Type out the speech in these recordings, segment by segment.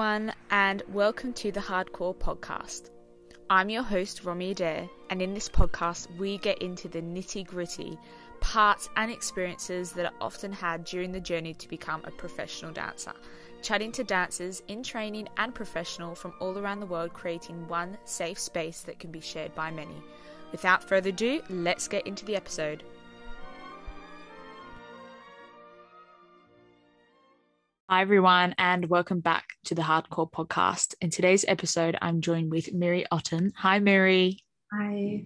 everyone, and welcome to the Hard Corps Podcast. I'm your host, Romy Adair, and in this podcast, we get into the nitty gritty parts and experiences that are often had during the journey to become a professional dancer, chatting to dancers in training and professional from all around the world, creating one safe space that can be shared by many. Without further ado, let's get into the episode. Hi, everyone, and welcome back to the Hard Corps Podcast. In today's episode, I'm joined with Miri Otten. Hi, Miri. Hi.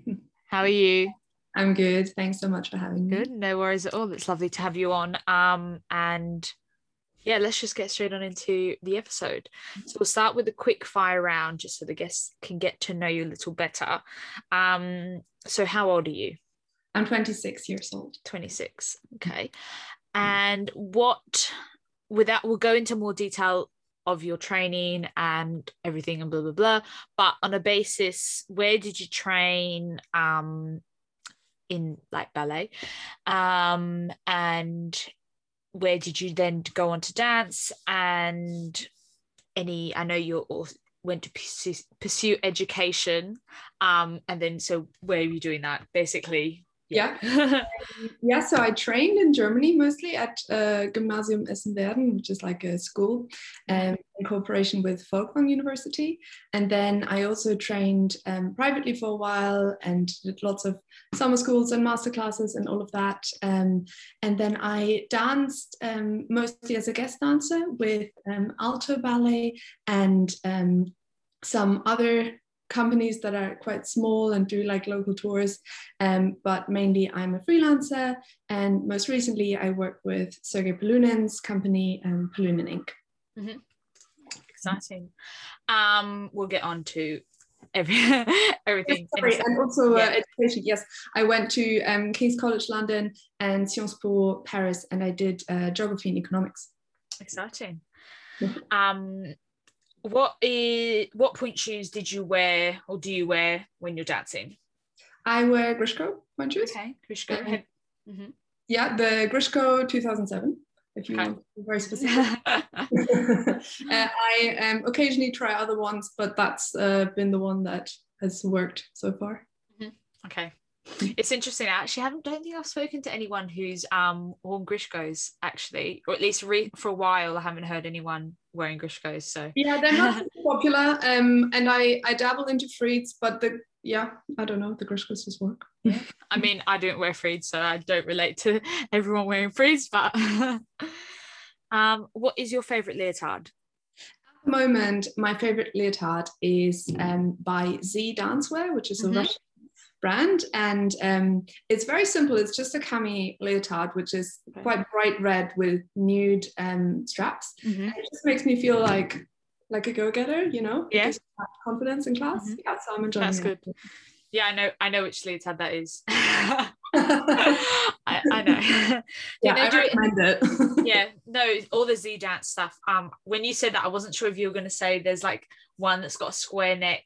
How are you? I'm good. Thanks so much for having me. Good. No worries at all. It's lovely to have you on. Um, and yeah, let's just get straight on into the episode. So we'll start with a quick fire round just so the guests can get to know you a little better. Um, so how old are you? I'm 26 years old. 26. Okay. And what without we'll go into more detail of your training and everything and blah blah blah. But on a basis where did you train um in like ballet? Um and where did you then go on to dance? And any i know you went to pursue, pursue education um and then so where are you doing that basically yeah. yeah. So I trained in Germany mostly at uh, Gymnasium Essen-Werden, which is like a school um, in cooperation with Folkwang University. And then I also trained um, privately for a while and did lots of summer schools and master classes and all of that. Um, and then I danced um, mostly as a guest dancer with um, Aalto Ballet and um, some other companies that are quite small and do like local tours. Um, but mainly I'm a freelancer. And most recently, I work with Sergey Polunin's company, um, Polunin Ink. Mm-hmm. Exciting. Um, we'll get on to every everything. Sorry, and also uh, yeah. uh, education. Yes, I went to um, King's College London and Sciences Po Paris, and I did uh, geography and economics. Exciting. um, what is what point shoes did you wear or do you wear when you're dancing? I wear Grishko point shoes. Okay, Grishko. Mm-hmm. Yeah, the Grishko 2007. If you okay. want to be very specific. uh, I um, occasionally try other ones, but that's uh, been the one that has worked so far. Mm-hmm. Okay, it's interesting. I actually haven't don't think I've spoken to anyone who's um worn Grishkos actually, or at least re- for a while I haven't heard anyone wearing Grishkos. So yeah, they're not popular. Um, and I I dabble into Freeds, but the yeah, I don't know the Grishkos just work. Yeah. I mean, I don't wear Freeds, so I don't relate to everyone wearing Freeds. But um, what is your favorite leotard? At the moment, my favorite leotard is um, by Z Dancewear, which is a mm-hmm. Russian brand. And um, it's very simple. It's just a cami leotard, which is okay. quite bright red with nude um, straps. Mm-hmm. It just makes me feel like like a go-getter, you know? Yeah. Confidence in class. Mm-hmm. Yeah, so I'm enjoying That's it. good. Yeah, I know. I know which leotard that is. I, I, know. yeah, I recommend it. yeah, no, all the Z dance stuff. Um, when you said that, I wasn't sure if you were going to say there's like one that's got a square neck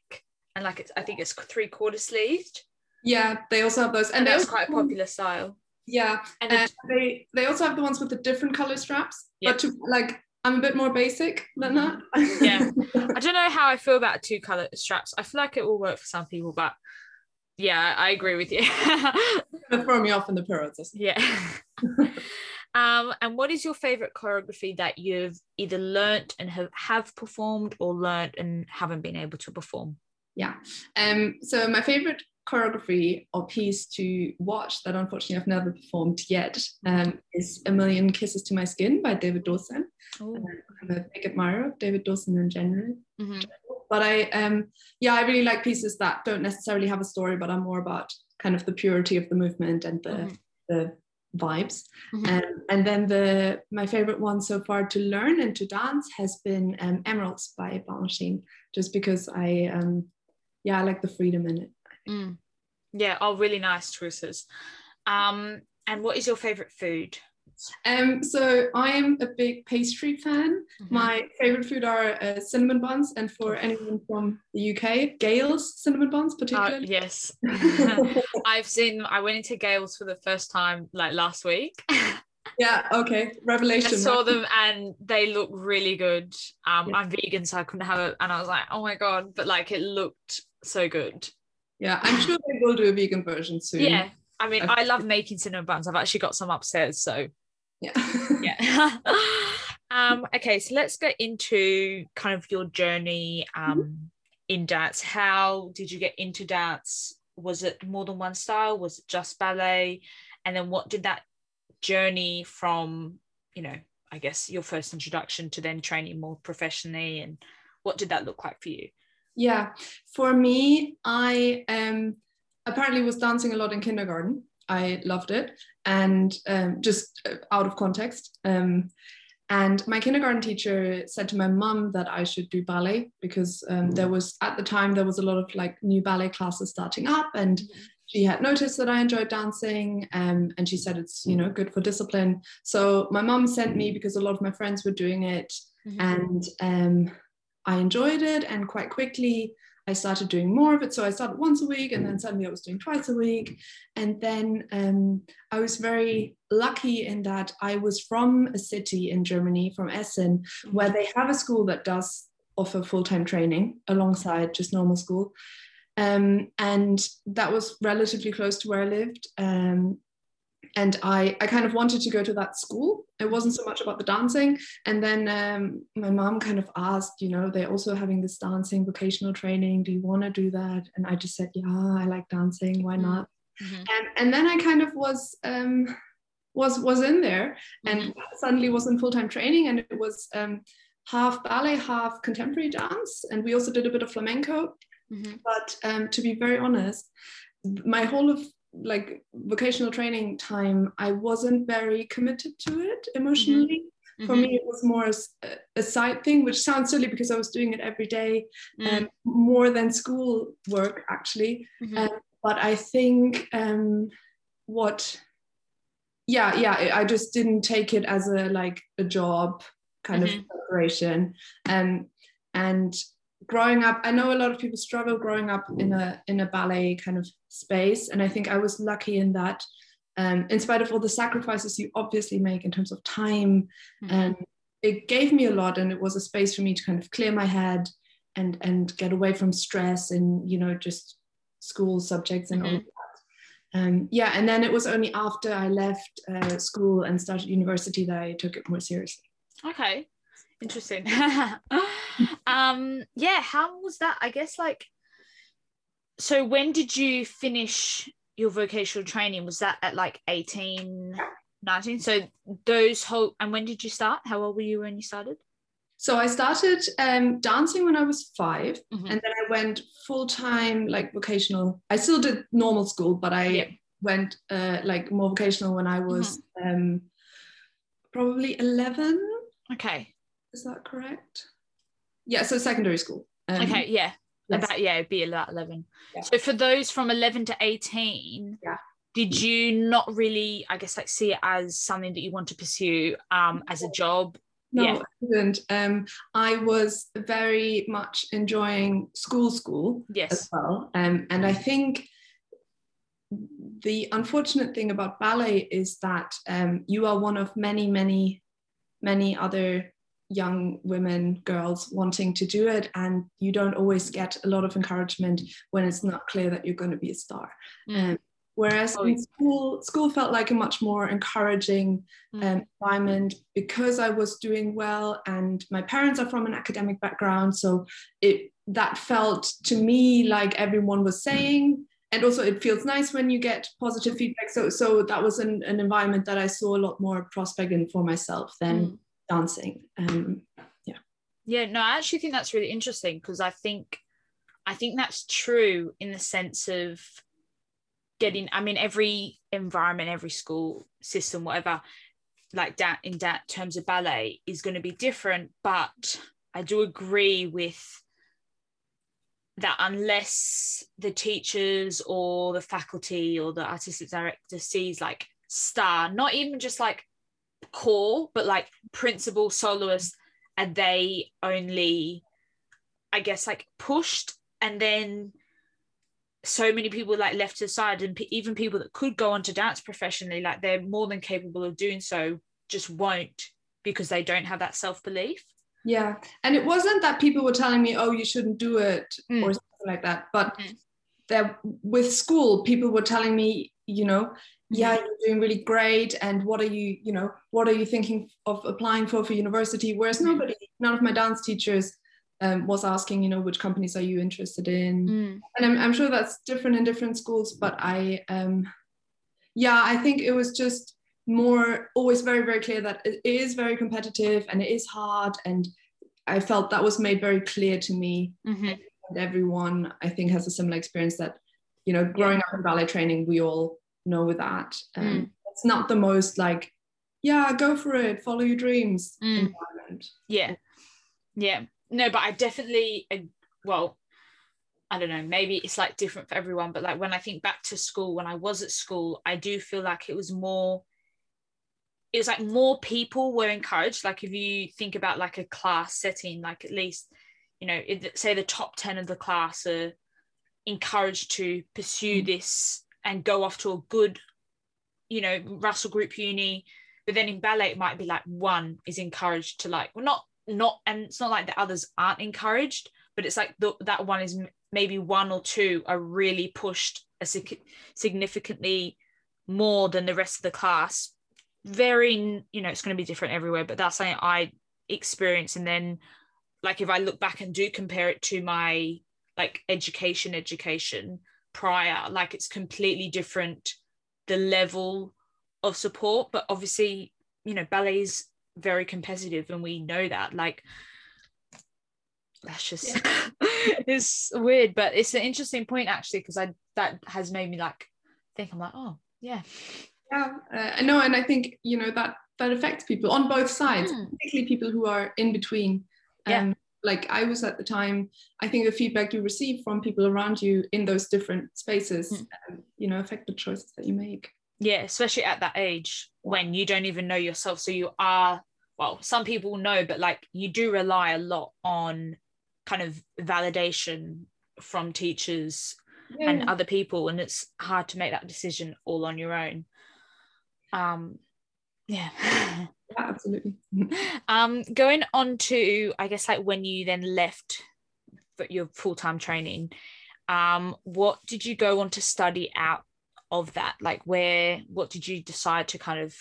and like it's, I think it's three quarter sleeved. Yeah, they also have those, and, and that's quite a popular style. Yeah, and uh, they they also have the ones with the different color straps. Yep. But to like, I'm a bit more basic than that. yeah, I don't know how I feel about two color straps. I feel like it will work for some people, but yeah, I agree with you. gonna throw me off in the periods. Yeah. um, and what is your favorite choreography that you've either learnt and have, have performed or learnt and haven't been able to perform? Yeah. Um, so my favorite choreography or piece to watch that unfortunately I've never performed yet um, is A Million Kisses to My Skin by David Dawson. Um, I'm a big admirer of David Dawson in general. Mm-hmm. But I, um, yeah, I really like pieces that don't necessarily have a story, but are more about kind of the purity of the movement and the, mm-hmm. the vibes. Mm-hmm. Um, and then the my favorite one so far to learn and to dance has been um, Emeralds by Balanchine, just because I, um, yeah, I like the freedom in it. Mm. Yeah, oh, really nice choices. Um, and what is your favorite food? Um, so I am a big pastry fan. Mm-hmm. My favorite food are uh, cinnamon buns, and for anyone from the UK, Gail's cinnamon buns, uh, particularly. Uh, yes, I've seen. I went into Gail's for the first time like last week. Yeah, okay. Revelation. I saw them and they look really good. Um, Yeah. I'm vegan, so I couldn't have it, and I was like, oh my god! But like, it looked so good. Yeah, I'm sure they will do a vegan version soon. Yeah, I mean. I love making cinnamon buns. I've actually got some upstairs, so Yeah. yeah. um, okay, so let's get into kind of your journey um in dance. How did you get into dance? Was it more than one style? Was it just ballet? And then what did that journey from, you know, I guess your first introduction to then training more professionally and what did that look like for you? Yeah, for me, I um, apparently was dancing a lot in kindergarten. I loved it, and um, just uh, out of context. Um, and my kindergarten teacher said to my mum that I should do ballet because um, there was at the time there was a lot of like new ballet classes starting up, and she had noticed that I enjoyed dancing, um, and she said it's you know good for discipline. So my mum sent me because a lot of my friends were doing it, and um, I enjoyed it. And quite quickly, I started doing more of it. So I started once a week, and then suddenly I was doing twice a week. And then um, I was very lucky in that I was from a city in Germany, from Essen, where they have a school that does offer full time training alongside just normal school. Um, and that was relatively close to where I lived. Um, and I, I kind of wanted to go to that school. It wasn't so much about the dancing. And then um, my mom kind of asked, you know, they're also having this dancing vocational training. Do you want to do that? And I just said, yeah, I like dancing. Why Mm. not? Mhm. And, and then I kind of was um, was was in there and suddenly was in full time training. And it was um, half ballet, half contemporary dance. And we also did a bit of flamenco. Mhm. But um, to be very honest, my whole of like vocational training time, I wasn't very committed to it emotionally. For Mhm. me, it was more a, a side thing, which sounds silly because I was doing it every day, Mm. um, more than school work actually. Mhm. Um, but I think um, what, yeah, yeah, I just didn't take it as a like a job kind of preparation. Um, and growing up, I know a lot of people struggle growing up in a in a ballet kind of space, and I think I was lucky in that. Um, in spite of all the sacrifices you obviously make in terms of time, Mhm. um, it gave me a lot, and it was a space for me to kind of clear my head and and get away from stress and you know just school subjects and all that. Um, yeah, and then it was only after I left uh, school and started university that I took it more seriously. Okay. Interesting. um yeah, how was that? I guess like so when did you finish your vocational training? Was that at like 18, 19? So those whole and when did you start? How old were you when you started? So I started um, dancing when I was 5 Mhm. and then I went full time, like vocational. I still did normal school, but I Yeah. went uh, like more vocational when I was um, probably 11. Okay. Is that correct? Yeah, so secondary school. Um, Okay, yeah. yes. About yeah, it'd be about 11. Yeah. So for those from 11 to 18, Yeah. did you not really, I guess, like see it as something that you want to pursue um as a job? No, Yeah. I didn't. Um, I was very much enjoying school school as Yes. well. Um, and I think the unfortunate thing about ballet is that um, you are one of many, many, many other young women, girls wanting to do it, and you don't always get a lot of encouragement when it's not clear that you're going to be a star. Mm. Um, whereas Oh, in school, school felt like a much more encouraging Mm. um, environment because I was doing well, and my parents are from an academic background, so it that felt to me like everyone was saying and also it feels nice when you get positive feedback so so that was an, an environment that i saw a lot more prospect in for myself than Mm. Dancing um Yeah, no, I actually think that's really interesting because I think I think that's true in the sense of getting I mean every environment, every school system, whatever, like that in that terms of ballet is going to be different. But I do agree with that unless the teachers or the faculty or the artistic director sees like star, not even just like core, but like principal soloist and they only i guess like pushed and then so many people like left aside and p- even people that could go on to dance professionally like they're more than capable of doing so just won't because they don't have that self-belief yeah and it wasn't that people were telling me oh you shouldn't do it Mm. or something like that but Mm. there with school people were telling me you know yeah Mm-hmm. you're doing really great and what are you you know what are you thinking of applying for for university whereas Mhm. nobody none of my dance teachers um, was asking you know which companies are you interested in Mm. and I'm, I'm sure that's different in different schools but i um yeah i think it was just more always very very clear that it is very competitive and it is hard and i felt that was made very clear to me Mhm. and everyone i think has a similar experience that you know growing up in ballet training we all know that um, Mm. it's not the most like yeah go for it follow your dreams Mm. environment yeah yeah no but i definitely well i don't know maybe it's like different for everyone but like when i think back to school when i was at school i do feel like it was more it was like more people were encouraged like if you think about like a class setting like at least you know say the top 10 of the class are encouraged to pursue Mm. this and go off to a good you know russell group uni. But then in ballet it might be like one is encouraged to like well not not and it's not like the others aren't encouraged but it's like the, that one is maybe one or two are really pushed a sig- significantly more than the rest of the class. Very you know it's going to be different everywhere but that's something i experience. And then like if i look back and do compare it to my like education education prior like it's completely different the level of support but obviously you know ballet is very competitive and we know that like that's just it's weird but it's an interesting point actually because i that has made me like think i'm like oh yeah yeah uh, i know and i think you know that that affects people on both sides Mm. particularly people who are in between Yeah. Like i was at the time i think the feedback you receive from people around you in those different spaces Mm. um, you know affect the choices that you make. Yeah especially at that age when you don't even know yourself. So you are well some people know but like you do rely a lot on kind of validation from teachers and other people and it's hard to make that decision all on your own. Um yeah yeah, absolutely um going on to i guess like when you then left for your full-time training um what did you go on to study out of that like where what did you decide to kind of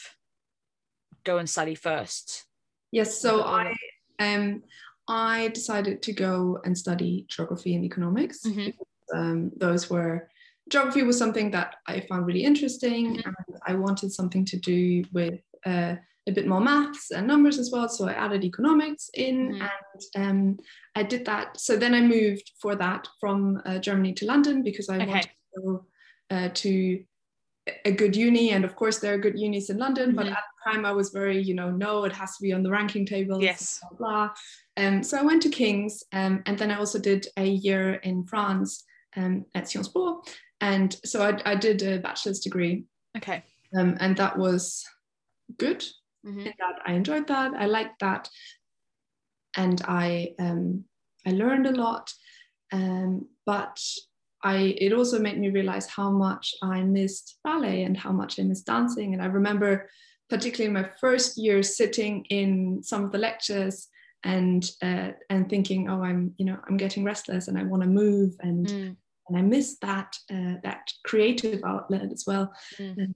go and study first yes so i um i decided to go and study geography and economics Mhm. um, those were geography was something that I found really interesting, Mhm. and I wanted something to do with uh, a bit more maths and numbers as well. So I added economics in, Mhm. and um, I did that. So then I moved for that from uh, Germany to London because I Okay. wanted to go uh, to a good uni, and of course there are good unis in London. But Mhm. at the time I was very, you know, no, it has to be on the ranking table. Yes. Blah blah. Um, so I went to King's, um, and then I also did a year in France um, at Sciences Po. And so I, I did a bachelor's degree, okay um, and that was good. Mhm. That I enjoyed that. I liked that, and I um, I learned a lot. Um, but I it also made me realize how much I missed ballet and how much I missed dancing. And I remember, particularly in my first year, sitting in some of the lectures and uh, and thinking, oh, I'm you know I'm getting restless and I want to move and Mm. and I miss that uh, that creative outlet as well. Mm.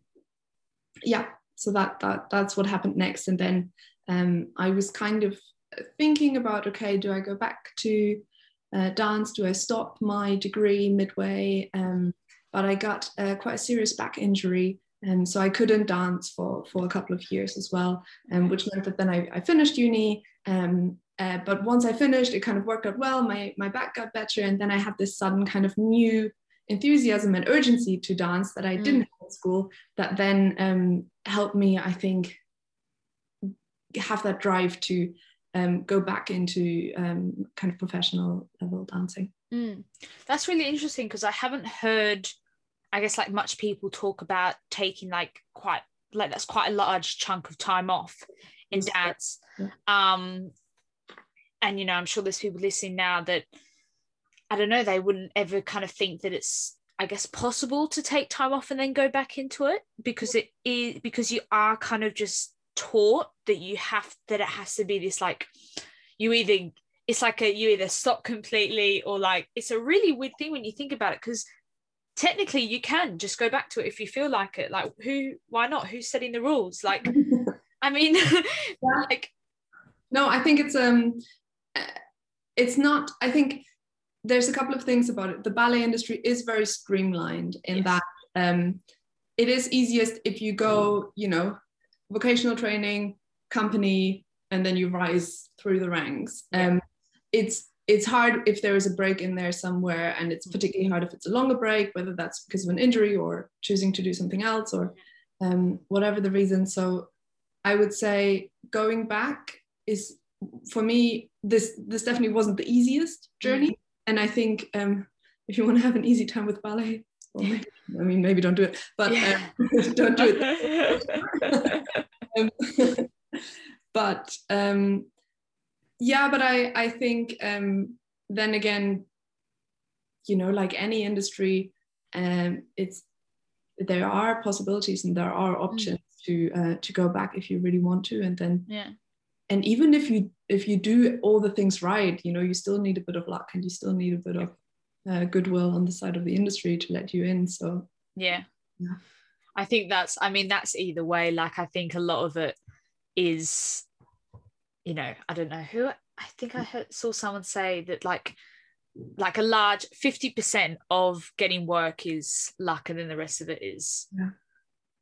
Yeah, so that that that's what happened next, and then um, I was kind of thinking about okay, do I go back to uh, dance? Do I stop my degree midway? Um, but I got uh, quite a serious back injury. And so I couldn't dance for, for a couple of years as well, um, which meant that then I, I finished uni. Um, uh, but once I finished, it kind of worked out well. My, my back got better. And then I had this sudden kind of new enthusiasm and urgency to dance that I Mm. didn't have at school that then um, helped me, I think, have that drive to um, go back into um, kind of professional level dancing. Mm. That's really interesting because I haven't heard, I guess, like much people talk about taking like quite like that's quite a large chunk of time off in dance. Yeah. Um, and you know, I'm sure there's people listening now that I don't know, they wouldn't ever kind of think that it's I guess possible to take time off and then go back into it because it is because you are kind of just taught that you have that it has to be this like you either it's like a you either stop completely or like it's a really weird thing when you think about it because technically you can just go back to it if you feel like it. Like who why not? Who's setting the rules? Like i mean yeah. like no i think it's um it's not i think there's a couple of things about it. The ballet industry is very streamlined in yes. that um it is easiest if you go you know vocational training company and then you rise through the ranks. Um it's it's hard if there is a break in there somewhere and it's particularly hard if it's a longer break whether that's because of an injury or choosing to do something else or um, whatever the reason. So i would say going back is for me this this definitely wasn't the easiest journey. Mm-hmm. And i think um, if you want to have an easy time with ballet well, maybe, i mean maybe don't do it but yeah. um, don't do it but um, yeah but i i think um then again you know like any industry um it's there are possibilities and there are mm. options mm. to uh, to go back if you really want to and then yeah and even if you if you do all the things right you know you still need a bit of luck and you still need a bit of uh, goodwill on the side of the industry to let you in so. Yeah. Yeah. I think that's i mean that's either way like i think a lot of it is you know, I don't know who I think I heard, saw someone say that like like a large 50% of getting work is luck and then the rest of it is yeah.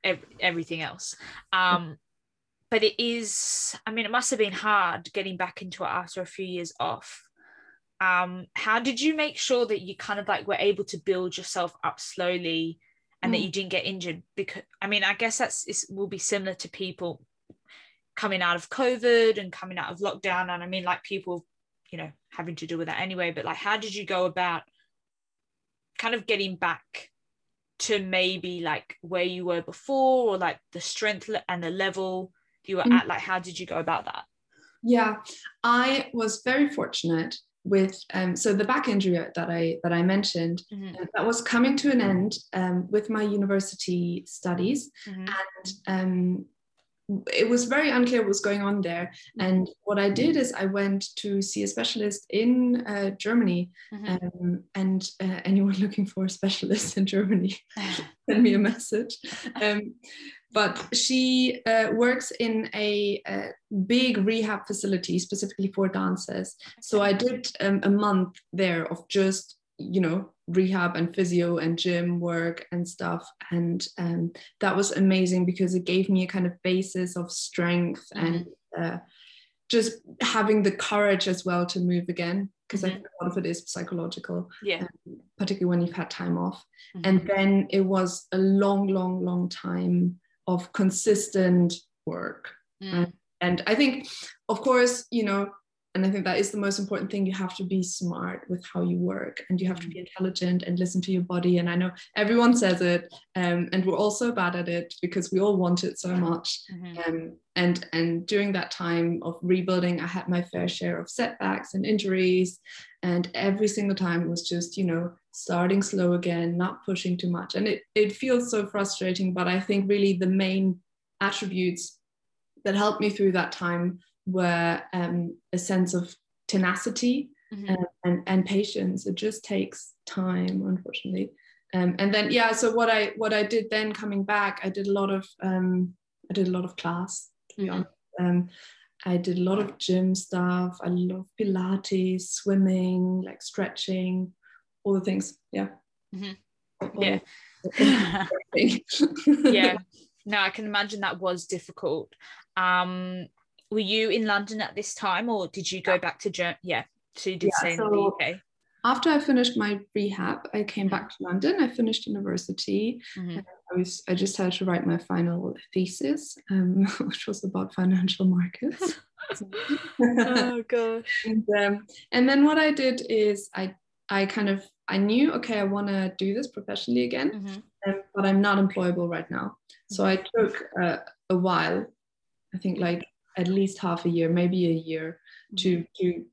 ev- everything else. Um but it is i mean it must have been hard getting back into it after a few years off um how did you make sure that you kind of like were able to build yourself up slowly and mm. that you didn't get injured because i mean i guess that's it will be similar to people coming out of COVID and coming out of lockdown. And I mean, like people, you know, having to do with that anyway, but like, how did you go about kind of getting back to maybe like where you were before or like the strength and the level you were mm-hmm. at? Like, how did you go about that? Yeah, I was very fortunate with um, so the back injury that I that I mentioned mm-hmm. uh, that was coming to an end um, with my university studies, mm-hmm. and um, it was very unclear what was going on there. Mm-hmm. And what I did is I went to see a specialist in uh, Germany. Mm-hmm. Um, and uh, anyone looking for a specialist in Germany, send me a message. But she uh, works in a, a, big rehab facility specifically for dancers. So I did um, a month there of just, you know, rehab and physio and gym work and stuff and um, that was amazing because it gave me a kind of basis of strength mm-hmm. and uh, just having the courage as well to move again because mm-hmm. I think a lot of it is psychological yeah um, particularly when you've had time off mm-hmm. and then it was a long long long time of consistent work mm. and, and I think of course you know and i think that is the most important thing you have to be smart with how you work and you have to be mm. intelligent and listen to your body and i know everyone says it um, and we're all so bad at it because we all want it so much mm-hmm. um, and and during that time of rebuilding i had my fair share of setbacks and injuries and every single time it was just you know starting slow again not pushing too much and it, it feels so frustrating but i think really the main attributes that helped me through that time were um, a sense of tenacity mm-hmm. and, and, and, patience. It just takes time, unfortunately. Um, and then yeah, so what I what I did then coming back, I did a lot of um, I did a lot of class. To be mm-hmm. honest, um, I did a lot of gym stuff. I love Pilates, swimming, like stretching, all the things. Yeah. Mm-hmm. Yeah. yeah. No, I can imagine that was difficult. Um, were you in London at this time, or did you go back to Germany? Yeah, so you did yeah, so in the UK. After I finished my rehab, I came mm-hmm. back to London. I finished university. Mm-hmm. I was I just had to write my final thesis, um, which was about financial markets. oh gosh. And, um, and then what I did is I I kind of I knew okay I want to do this professionally again, mm-hmm. um, but I'm not employable right now. So I took uh, a while. I think like at least half a year, maybe a year, to mm-hmm. to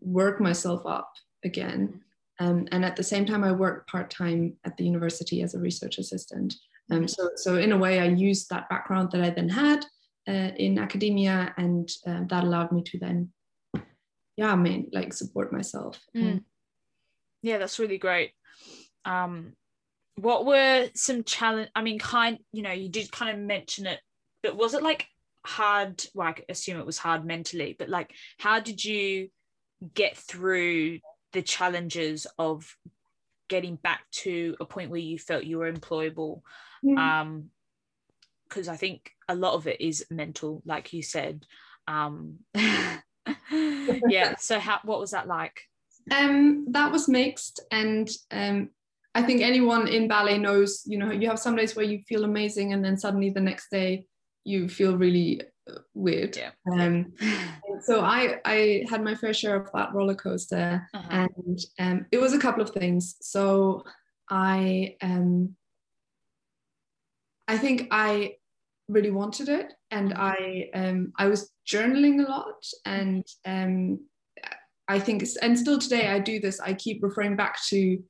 work myself up again. Um, and at the same time, I worked part time at the university as a research assistant. Um, mm-hmm. so, so in a way, I used that background that I then had uh, in academia, and uh, that allowed me to then, yeah, I mean, like support myself. Mm. Yeah, that's really great. Um, what were some challenge? I mean, kind, you know, you did kind of mention it, but was it like hard? Well, I assume it was hard mentally, but like, how did you get through the challenges of getting back to a point where you felt you were employable? Mm. Um, because I think a lot of it is mental, like you said. Um, yeah. So, how what was that like? Um, that was mixed, and um, I think anyone in ballet knows. You know, you have some days where you feel amazing, and then suddenly the next day you feel really uh, weird. Yeah. Um, so I I had my fair share of that roller coaster, uh-huh. and um, it was a couple of things. So I um I think I really wanted it and mm-hmm. i um i was journaling a lot and um i think and still today i do this i keep referring back to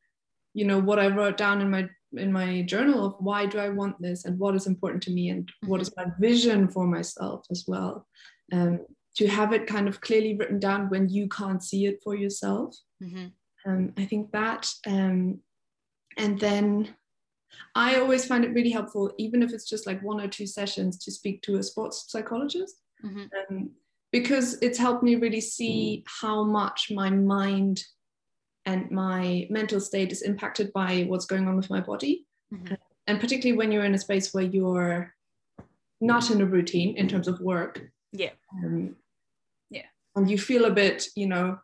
you know what i wrote down in my in my journal of why do i want this and what is important to me and what is my vision for myself as well um to have it kind of clearly written down when you can't see it for yourself mm-hmm. um i think that um and then I always find it really helpful, even if it's just like one or two sessions, to speak to a sports psychologist. Mm-hmm. Um, because it's helped me really see how much my mind and my mental state is impacted by what's going on with my body. Mm-hmm. And particularly when you're in a space where you're not in a routine in terms of work. Yeah. Um, yeah. And you feel a bit, you know,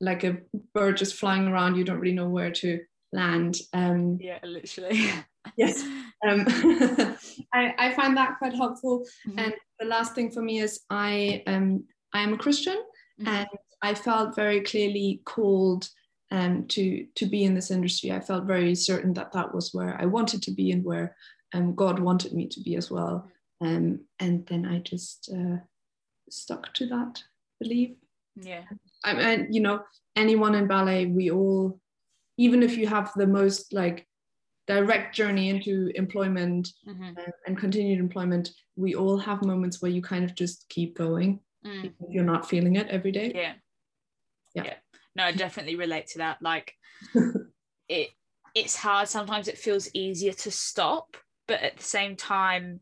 like a bird just flying around, you don't really know where to land. Um, yeah, literally. yes. Um, I, I find that quite helpful. Mm-hmm. And the last thing for me is I um, I am a Christian mm-hmm. and I felt very clearly called um, to to be in this industry. I felt very certain that that was where I wanted to be and where um, God wanted me to be as well. Um, and then I just uh, stuck to that belief. Yeah. I mean, you know, anyone in ballet, we all even if you have the most like direct journey into employment mm-hmm. uh, and continued employment we all have moments where you kind of just keep going mm. if you're not feeling it every day. Yeah. yeah. Yeah. No i definitely relate to that. Like it it's hard. Sometimes it feels easier to stop but at the same time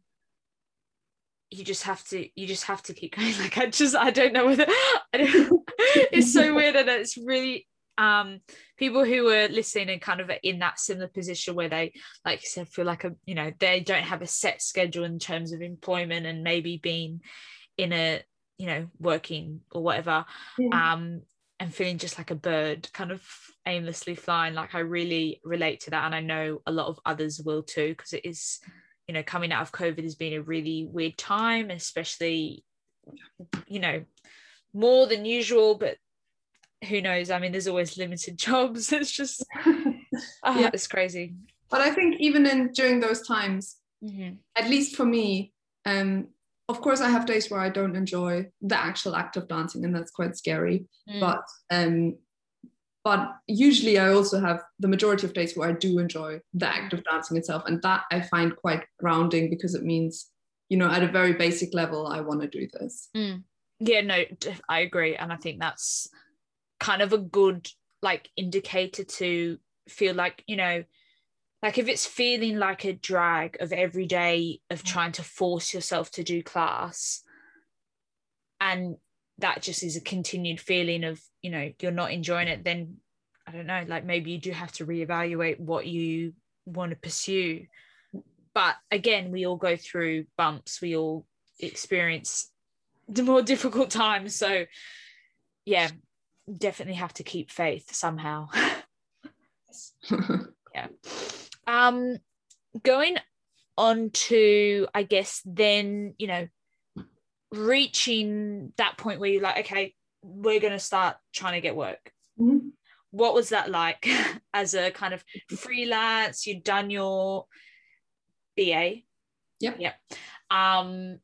you just have to you just have to keep going. Like i just i don't know whether I don't, it's so weird and it's really um people who are listening and kind of in that similar position where they like you said feel like a you know they don't have a set schedule in terms of employment and maybe being in a you know working or whatever yeah. um and feeling just like a bird kind of aimlessly flying like i really relate to that and i know a lot of others will too because it is you know coming out of covid has been a really weird time especially you know more than usual but who knows? I mean, there's always limited jobs. It's just, oh, yeah. it's crazy. But I think even in during those times, mm-hmm. at least for me, um, of course, I have days where I don't enjoy the actual act of dancing, and that's quite scary. Mm. But um, but usually I also have the majority of days where I do enjoy the act of dancing itself, and that I find quite grounding because it means, you know, at a very basic level, I want to do this. Mm. Yeah, no, I agree, and I think that's kind of a good like indicator to feel like you know like if it's feeling like a drag of every day of mm. trying to force yourself to do class and that just is a continued feeling of you know you're not enjoying it then i don't know like maybe you do have to reevaluate what you want to pursue. But again we all go through bumps. We all experience the more difficult times. So yeah definitely have to keep faith somehow. yeah. Um, going on to, I guess, then, you know, reaching that point where you're like, okay, we're going to start trying to get work. Mm-hmm. What was that like as a kind of freelance? You'd done your BA. Yep. Yep. Um,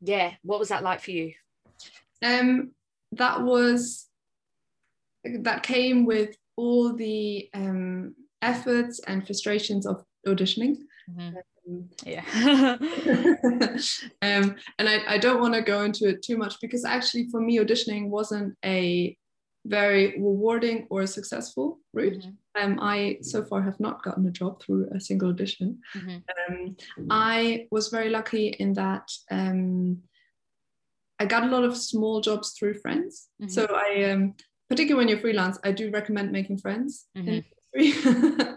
yeah. What was that like for you? Um, that was that came with all the um, efforts and frustrations of auditioning. Mm-hmm. yeah um, and I, I don't want to go into it too much because actually for me auditioning wasn't a very rewarding or successful route mm-hmm. um, i so far have not gotten a job through a single audition mm-hmm. um, i was very lucky in that um, i got a lot of small jobs through friends mm-hmm. so i um, particularly when you're freelance i do recommend making friends mm-hmm.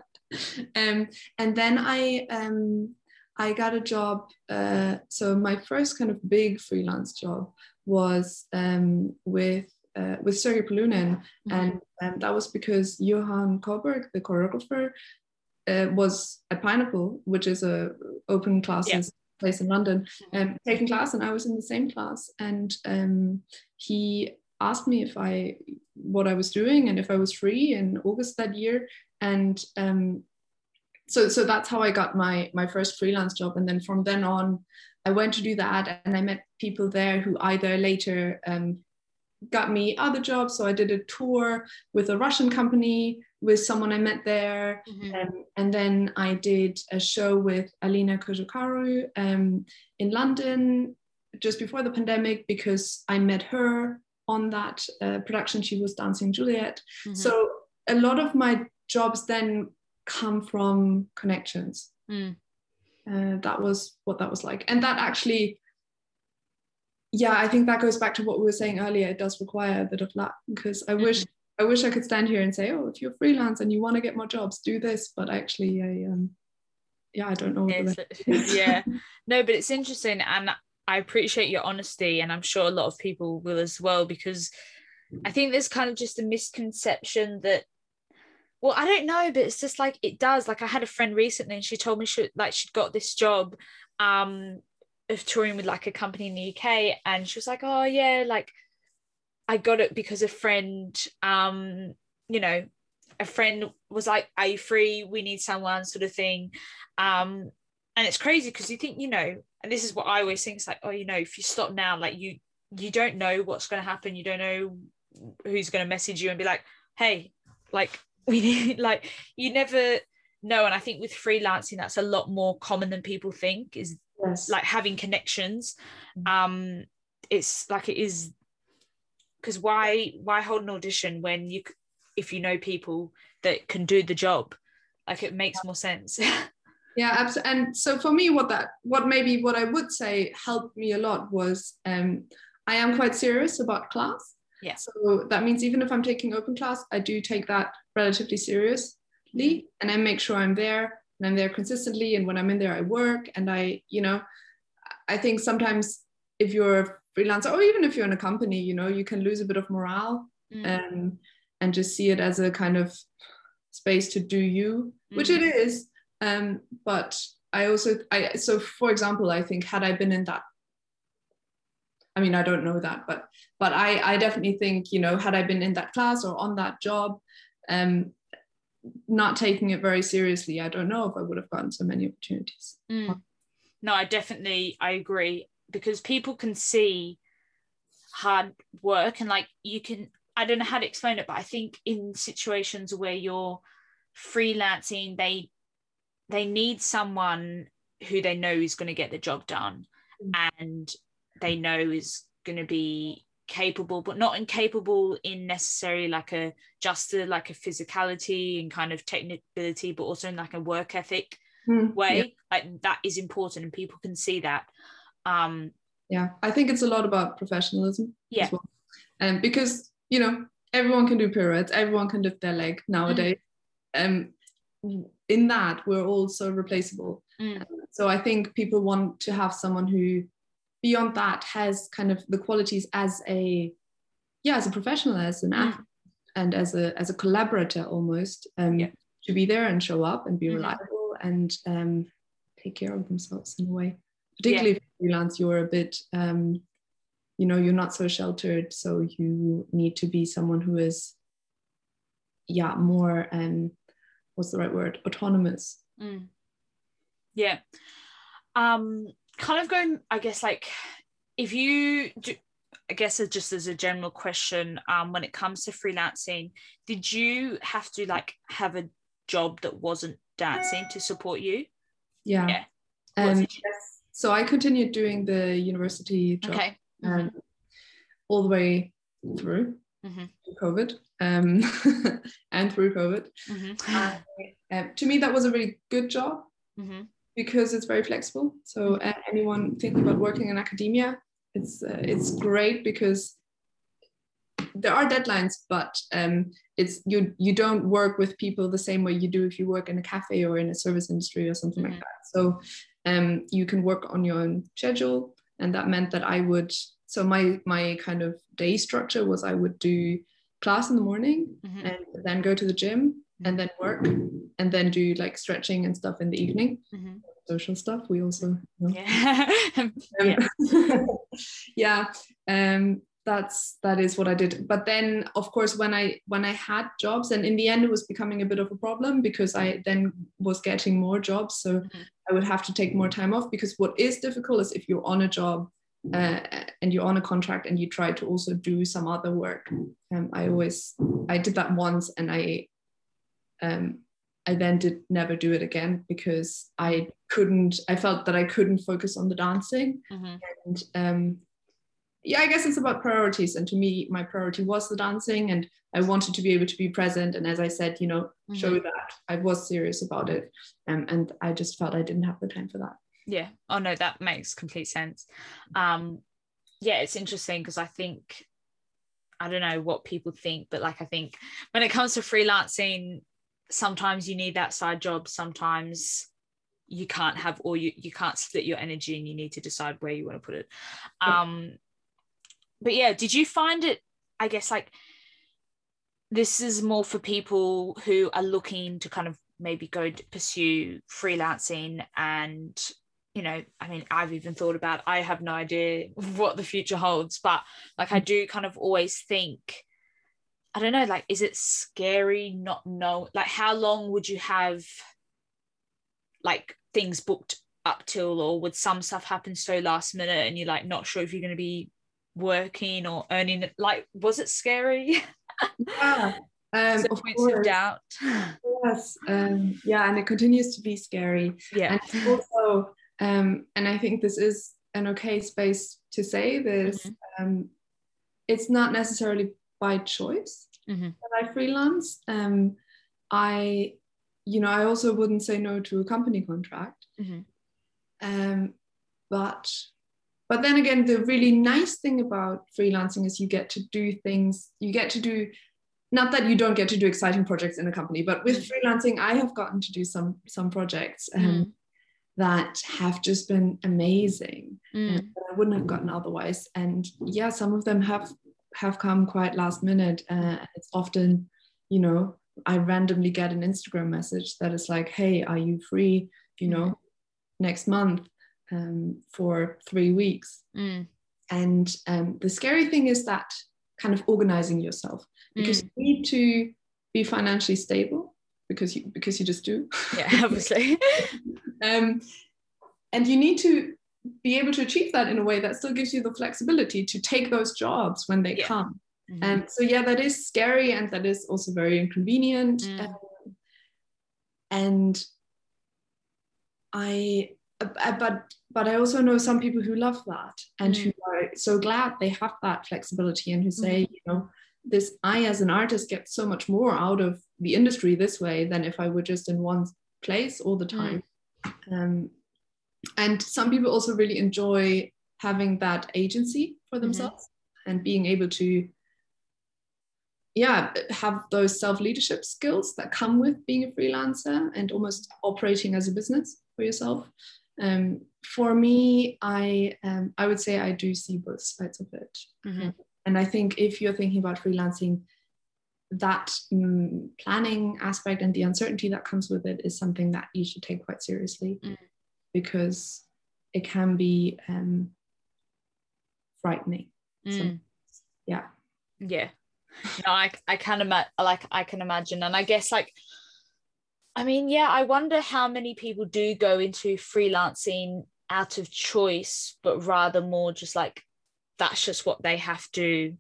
um, and then I um, I got a job. Uh, so my first kind of big freelance job was um, with uh, with Sergei Polunin, mm-hmm. and and that was because Johan Kobborg, the choreographer, uh, was at Pineapple, which is a open classes. Place in London, mm-hmm. um, taking class, and I was in the same class, and um, he asked me if I what I was doing and if I was free in August that year, and um, so so that's how I got my my first freelance job, and then from then on, I went to do that, and I met people there who either later um, got me other jobs. So I did a tour with a Russian company with someone I met there, mm-hmm. um, and then I did a show with Alina Cojocaru um, in London just before the pandemic because I met her on that uh, production. She was dancing Juliet. Mm-hmm. So a lot of my jobs then come from connections. Mm. Uh, that was what that was like. And that actually, yeah, I think that goes back to what we were saying earlier. It does require a bit of luck because I mm-hmm. wish I wish I could stand here and say, oh, if you're freelance and you want to get more jobs, do this. But actually, I um, yeah, I don't know. yeah, no, but it's interesting, and I appreciate your honesty, and I'm sure a lot of people will as well because I think there's kind of just a misconception that well i don't know but it's just like it does like i had a friend recently and she told me she like she'd got this job um of touring with like a company in the uk and she was like oh yeah like i got it because a friend um you know a friend was like are you free? We need someone sort of thing. Um and it's crazy because you think you know and this is what i always think it's like oh you know if you stop now like you you don't know what's going to happen. You don't know who's going to message you and be like hey like we need like you never know. And i think with freelancing that's a lot more common than people think is yes. like having connections. Mm. um it's like it is because why why hold an audition when you if you know people that can do the job like it makes more sense yeah absolutely and so for me what that what maybe what i would say helped me a lot was um i am quite serious about class yeah so that means even if i'm taking open class i do take that relatively seriously mm-hmm. and I make sure I'm there and I'm there consistently. And when I'm in there, I work and I, you know, I think sometimes if you're freelancer or even if you're in a company, you know, you can lose a bit of morale mm. and and just see it as a kind of space to do you, mm. which it mm. Um, but I also I so for example, I think had I been in that I mean, I don't know that, but but I I definitely think you know had I been in that class or on that job, um, not taking it very seriously, I don't know if I would have gotten so many opportunities. Mm. No, I definitely I agree because people can see hard work and like you can I don't know how to explain it, but I think in situations where you're freelancing, they they need someone who they know is going to get the job done mm. and they know is going to be capable but not incapable in necessarily like a just a, like a physicality and kind of technicality but also in like a work ethic mm, way yeah. like that is important and people can see that um yeah i think it's a lot about professionalism yeah well. and um, because you know everyone can do pirouettes everyone can lift their leg nowadays mm. um in that we're all so replaceable mm. so i think people want to have someone who beyond that has kind of the qualities as a yeah as a professional as an mm. athlete and as a as a collaborator almost um, yeah. to be there and show up and be mm-hmm. reliable and um, take care of themselves in a way particularly yeah. if freelance you're a bit um, you know you're not so sheltered so you need to be someone who is yeah more um what's the right word autonomous mm. yeah um kind of going, I guess, like if you do, I guess just as a general question, um, when it comes to freelancing, did you have to like have a job that wasn't dancing to support you? Yeah. Yeah. Um, yes. So I continued doing the university job Okay. um, all the way through Mhm. COVID um, and through COVID. Mhm. I- um, to me, that was a really good job Mhm. because it's very flexible. So uh, anyone thinking about working in academia, it's uh, it's great because there are deadlines, but um, it's you you don't work with people the same way you do if you work in a cafe or in a service industry or something like that. So um, you can work on your own schedule, and that meant that I would. So my my kind of day structure was I would do class in the morning Mhm. and then go to the gym and then work and then do like stretching and stuff in the evening Mhm. social stuff we also you know. Yeah. Um, yeah. yeah um that's that is what i did but then of course when i when i had jobs and in the end it was becoming a bit of a problem because i then was getting more jobs so Mhm. i would have to take more time off because what is difficult is if you're on a job uh, and you're on a contract and you try to also do some other work um, i always i did that once and i um, I then did never do it again because I couldn't, I felt that I couldn't focus on the dancing. Mhm. And um, yeah, I guess it's about priorities. And to me, my priority was the dancing and I wanted to be able to be present. And as I said, you know, show Mhm. that I was serious about it. Um, and I just felt I didn't have the time for that. Yeah. Oh no, that makes complete sense. Um, yeah, it's interesting because I think I don't know what people think, but like I think when it comes to freelancing, sometimes you need that side job, sometimes you can't have or you you can't split your energy and you need to decide where you want to put it. Um but yeah, did you find it, I guess like this is more for people who are looking to kind of maybe go pursue freelancing and you know i mean i've even thought about i have no idea what the future holds but like i mm. do kind of always think i don't know like is it scary not know like how long would you have like things booked up till or would some stuff happen so last minute and you're like not sure if you're going to be working or earning like was it scary Yeah. Um, of points of course. doubt Yes. Um, yeah. And it continues to be scary. yeah and also um, and i think this is an okay space to say this um, it's not necessarily by choice Mhm. that i freelance um, i you know i also wouldn't say no to a company contract Mhm. um, but but then again the really nice thing about freelancing is you get to do things you get to do not that you don't get to do exciting projects in a company but with freelancing i have gotten to do some some projects um, Mm. that have just been amazing Mm. that I wouldn't have gotten otherwise. And yeah, some of them have have come quite last minute. Uh, it's often, you know, I randomly get an Instagram message that is like, "Hey, are you free? You know, next month um, for three weeks?" Mm. And um, the scary thing is that kind of organizing yourself because you need to be financially stable because you because you just do. yeah obviously um, and you need to be able to achieve that in a way that still gives you the flexibility to take those jobs when they Yeah. come. Mhm. And so, yeah, that is scary and that is also very inconvenient. Mm. Um, and I, Uh, uh, but but I also know some people who love that and who mm. are so glad they have that flexibility and who mm-hmm. say, you know, this I as an artist get so much more out of the industry this way than if I were just in one place all the mm. time. Um, and some people also really enjoy having that agency for mm-hmm. themselves and being able to yeah have those self-leadership skills that come with being a freelancer and almost operating as a business for yourself um, for me i um, i would say i do see both sides of it Mhm. and i think if you're thinking about freelancing that mm, planning aspect and the uncertainty that comes with it is something that you should take quite seriously Mm. because it can be um, frightening So- Mm. yeah yeah no i, I can imagine like i can imagine and i guess like i mean yeah i wonder how many people do go into freelancing out of choice but rather more just like that's just what they have to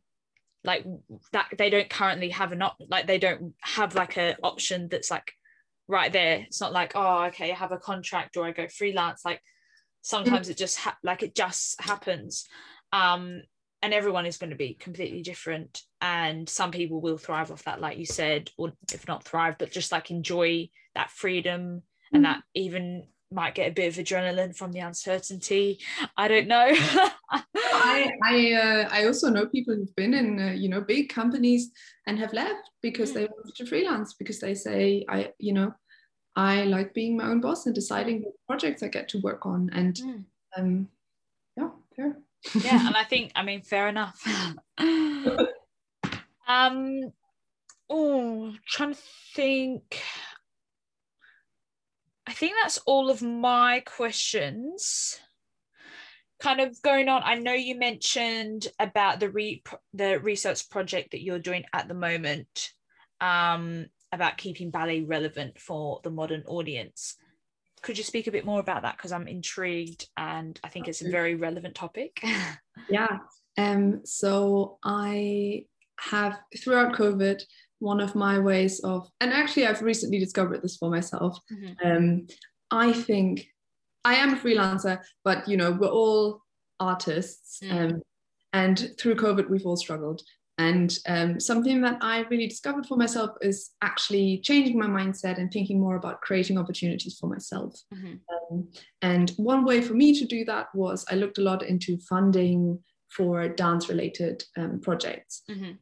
like that they don't currently have an op like they don't have like a option that's like right there. It's not like oh okay i have a contract or i go freelance. Like sometimes it just ha- like it just happens. Um and everyone is going to be completely different and some people will thrive off that like you said or if not thrive but just like enjoy that freedom and that even might get a bit of adrenaline from the uncertainty. I don't know. I I, uh, I also know people who've been in uh, you know big companies and have left because they wanted to freelance because they say i you know i like being my own boss and deciding what projects i get to work on. And mm. um yeah fair. Yeah and i think i mean fair enough. Um oh trying to think I think that's all of my questions. Kind of going on, I know you mentioned about the re the research project that you're doing at the moment um, about keeping ballet relevant for the modern audience. Could you speak a bit more about that? Because I'm intrigued and I think it's a very relevant topic. yeah. Um, so I have throughout COVID one of my ways of, and actually, I've recently discovered this for myself. Mm-hmm. Um, I think I am a freelancer, but you know, we're all artists. Mm. Um, and through COVID, we've all struggled. And um, something that I really discovered for myself is actually changing my mindset and thinking more about creating opportunities for myself. Mm-hmm. Um, and one way for me to do that was I looked a lot into funding for dance related um, projects. Mm-hmm.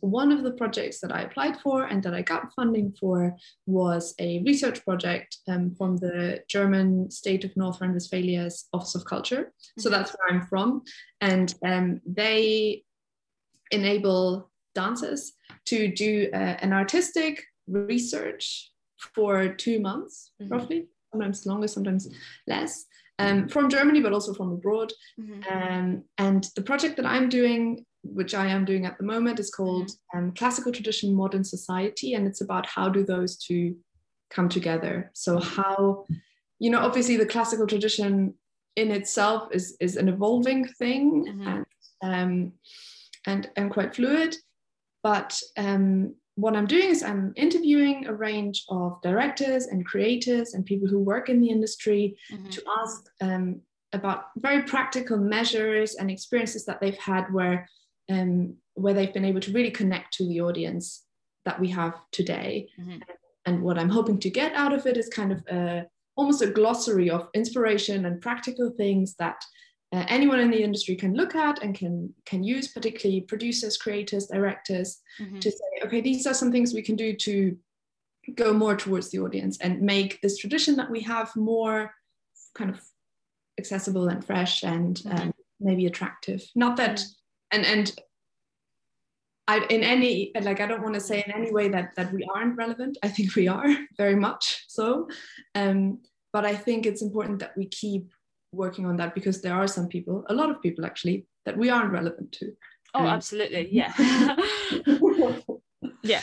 One of the projects that I applied for and that I got funding for was a research project um, from the German state of North Rhine-Westphalia's Office of Culture. Mm-hmm. So that's where I'm from. And um, they enable dancers to do uh, an artistic research for two months, mm-hmm. roughly, sometimes longer, sometimes less um, from Germany, but also from abroad. Mm-hmm. Um, and the project that I'm doing, which I am doing at the moment, is called mm-hmm. um, Classical Tradition, Modern Society. And it's about how do those two come together. So, how, you know, obviously the classical tradition in itself is, is an evolving thing mm-hmm. and, um, and, and quite fluid. But um, what I'm doing is I'm interviewing a range of directors and creators and people who work in the industry mm-hmm. to ask um, about very practical measures and experiences that they've had where um, where they've been able to really connect to the audience that we have today. Mm-hmm. And what I'm hoping to get out of it is kind of a, almost a glossary of inspiration and practical things that uh, anyone in the industry can look at and can can use particularly producers creators directors mm-hmm. to say okay these are some things we can do to go more towards the audience and make this tradition that we have more kind of accessible and fresh and mm-hmm. um, maybe attractive not that mm-hmm. And and I, in any like I don't want to say in any way that that we aren't relevant. I think we are very much so, um, but I think it's important that we keep working on that because there are some people, a lot of people actually, that we aren't relevant to. Oh, um, absolutely. Yeah. yeah.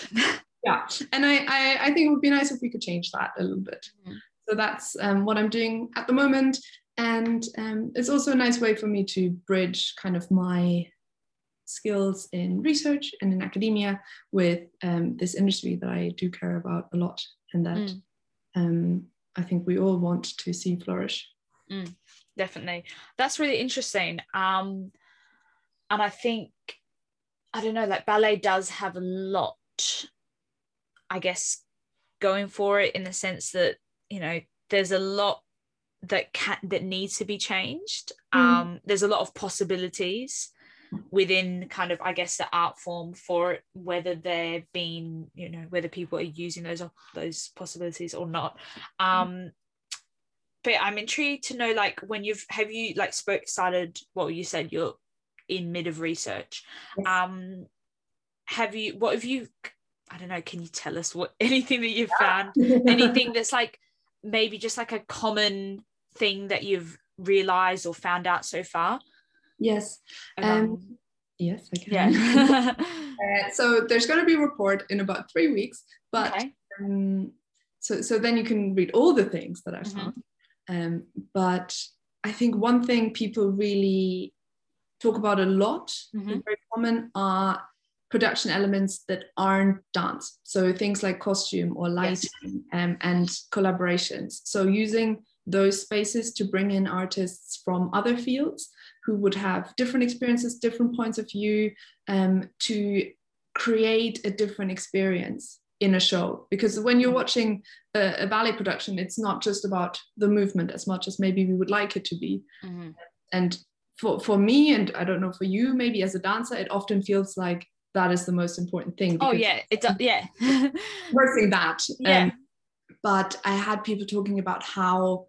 Yeah. And I, I, I, think it would be nice if we could change that a little bit. Mm. So that's um, what I'm doing at the moment. And um, it's also a nice way for me to bridge kind of my skills in research and in academia with um, this industry that I do care about a lot and that mm. um, I think we all want to see flourish. Mm definitely that's really interesting um and i think i don't know like ballet does have a lot i guess going for it in the sense that you know there's a lot that can that needs to be changed mm. um there's a lot of possibilities within kind of i guess the art form for it, whether they're being you know whether people are using those those possibilities or not. Um but I'm intrigued to know like when you've have you like spoke started well you said you're in mid of research um have you what have you I don't know can you tell us what anything that you've found? Anything that's like maybe just like a common thing that you've realized or found out so far yes um, yes I can yeah uh, so there's going to be a report in about three weeks but okay. um, so so then you can read all the things that mm-hmm. found um, but I think one thing people really talk about a lot, mm-hmm. very common, are production elements that aren't dance. So things like costume or lighting yes. um, and collaborations. So using those spaces to bring in artists from other fields who would have different experiences, different points of view, um, to create a different experience in a show. Because when you're watching a, a, ballet production, it's not just about the movement as much as maybe we would like it to be. Mm-hmm. And for, for me, and I don't know for you, maybe as a dancer, it often feels like that is the most important thing. Oh yeah, it's yeah. Versing that. Yeah. Um, but I had people talking about how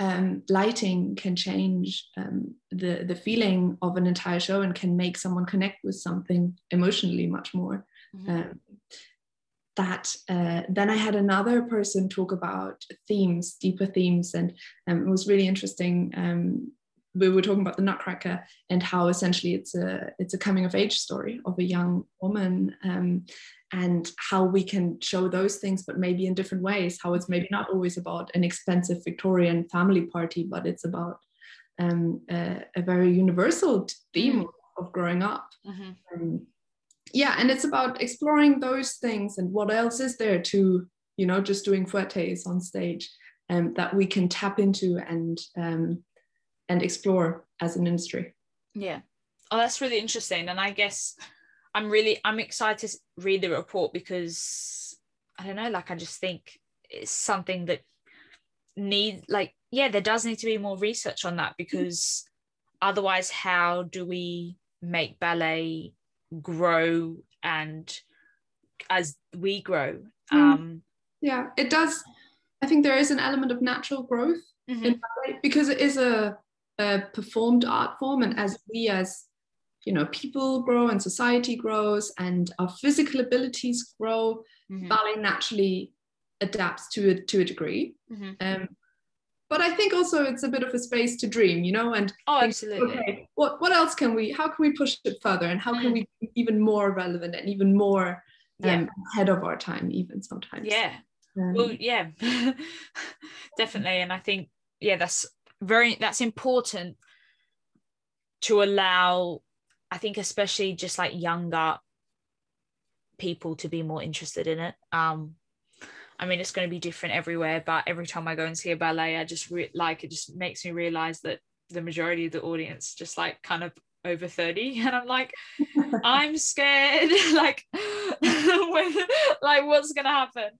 um, lighting can change um, the the feeling of an entire show and can make someone connect with something emotionally much more. Mm-hmm. Um, that uh, then I had another person talk about themes, deeper themes, and um, it was really interesting. We were talking about the Nutcracker and how essentially it's a it's a coming of age story of a young woman um, and how we can show those things but maybe in different ways how it's maybe not always about an expensive victorian family party but it's about um, a, a, very universal theme mm. of growing up mm-hmm. um, yeah and it's about exploring those things and what else is there to you know just doing fouettés on stage um, that we can tap into and um, and explore as an industry yeah oh that's really interesting and i guess I'm really I'm excited to read the report because I don't know, like I just think it's something that need like yeah, there does need to be more research on that because otherwise, how do we make ballet grow and as we grow? Mm. Um, yeah, it does. I think there is an element of natural growth mm-hmm. in ballet because it is a, a performed art form, and as we as you know people grow and society grows and our physical abilities grow mm-hmm. ballet naturally adapts to a to a degree mm-hmm. um, but i think also it's a bit of a space to dream you know and oh absolutely okay what what else can we how can we push it further and how mm. can we be even more relevant and even more um, yeah. ahead of our time even sometimes yeah um, well yeah definitely and i think yeah that's very that's important to allow I think especially just like younger people to be more interested in it. Um, I mean, it's going to be different everywhere, but every time I go and see a ballet, I just re- like it just makes me realize that the majority of the audience just like kind of over 30 and i'm like i'm scared like when, like what's gonna happen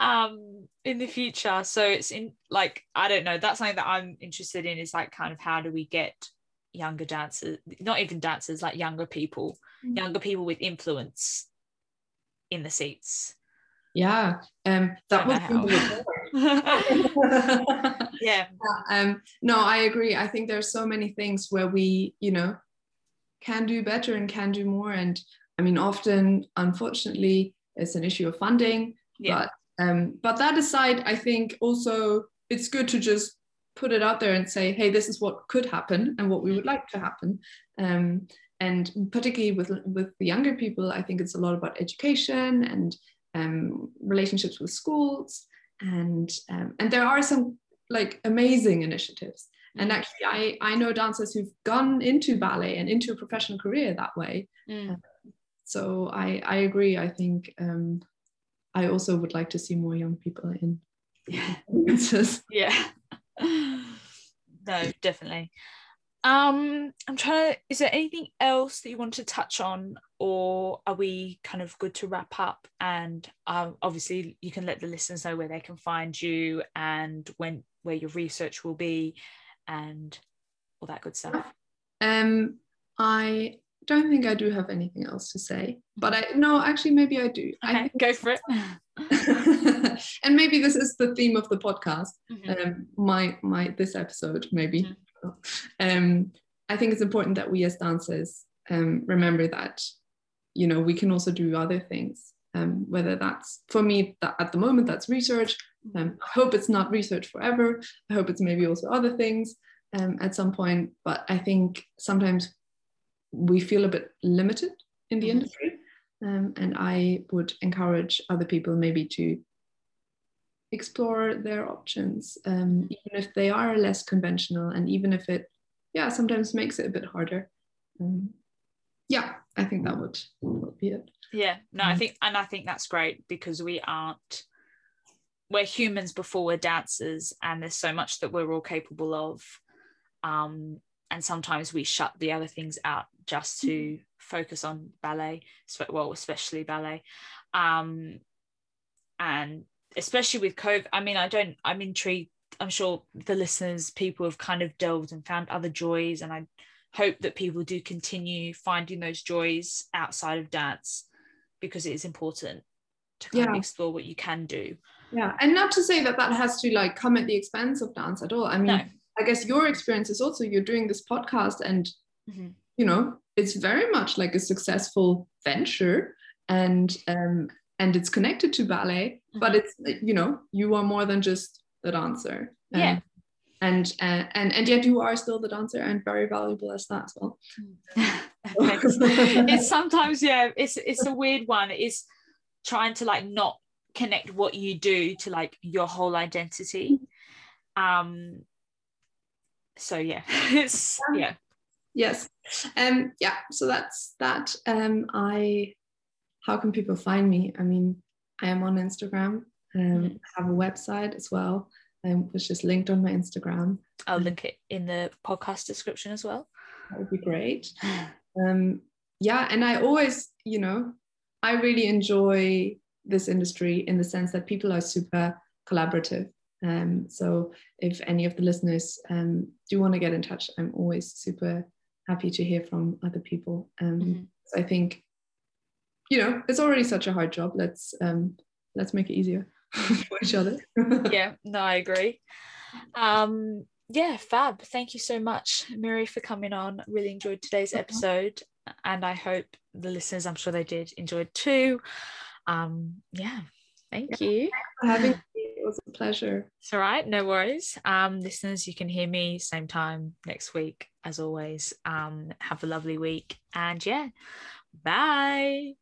um in the future. So it's in like i don't know that's something that i'm interested in is like kind of how do we get younger dancers not even dancers like younger people mm-hmm. younger people with influence in the seats. Yeah um that was yeah. Um no i agree. I think there's so many things where we you know can do better and can do more. And i mean often unfortunately it's an issue of funding yeah. but um but that aside i think also it's good to just put it out there and say, hey, this is what could happen and what we would like to happen. Um, and particularly with with the younger people, I think it's a lot about education and um, relationships with schools, and um, and there are some like amazing initiatives. And mm. actually, I I know dancers who've gone into ballet and into a professional career that way. Mm. so I I agree. I think um, I also would like to see more young people in. Yeah. yeah. no, definitely. Um, I'm trying to. Is there anything else that you want to touch on, or are we kind of good to wrap up? And um, obviously, you can let the listeners know where they can find you and when where your research will be, and all that good stuff. Um, I don't think I do have anything else to say, but I no, actually, maybe I do. Okay, I go for it. and maybe this is the theme of the podcast. Mm-hmm. Um, my my this episode maybe. Mm-hmm. Um, I think it's important that we as dancers um, remember that you know we can also do other things. Um, whether that's for me that at the moment that's research. Um, I hope it's not research forever. I hope it's maybe also other things um, at some point. But I think sometimes we feel a bit limited in the mm-hmm. industry. Um, and I would encourage other people maybe to explore their options, um, even if they are less conventional, and even if it, yeah, sometimes makes it a bit harder. Um, yeah, I think that would, would be it. Yeah, no, I mm. think, and I think that's great because we aren't we're humans before we're dancers and there's so much that we're all capable of um, and sometimes we shut the other things out just to mm-hmm. focus on ballet well especially ballet um, and especially with covid i mean i don't i'm intrigued i'm sure the listeners people have kind of delved and found other joys and i hope that people do continue finding those joys outside of dance because it is important to kind yeah. of explore what you can do yeah and not to say that that has to like come at the expense of dance at all i mean no. I guess your experience is also you're doing this podcast and mm-hmm. you know it's very much like a successful venture and um and it's connected to ballet mm-hmm. but it's you know you are more than just the dancer. Yeah. And uh, and and yet you are still the dancer and very valuable as that as well. It's sometimes yeah it's it's a weird one it's trying to like not connect what you do to like your whole identity. Um so yeah. It's yeah. yes. Um yeah so that's that. Um i how can people find me? I mean i am on instagram. Um mm-hmm. I have a website as well um, which is linked on my instagram. I'll link it in the podcast description as well. that would be great. Um yeah and i always you know i really enjoy this industry in the sense that people are super collaborative. Um, so if any of the listeners um, do want to get in touch, I'm always super happy to hear from other people. Um, mm-hmm. so I think, you know, it's already such a hard job. Let's um, let's make it easier for each other. yeah, no, I agree. Um, yeah, fab. Thank you so much, Miri, for coming on. Really enjoyed today's episode, and I hope the listeners, I'm sure they did, enjoyed too um, yeah, thank yeah, you. for having me. It was a pleasure. It's all right, no worries. Um, listeners, you can hear me same time next week as always. Um, have a lovely week and yeah, bye.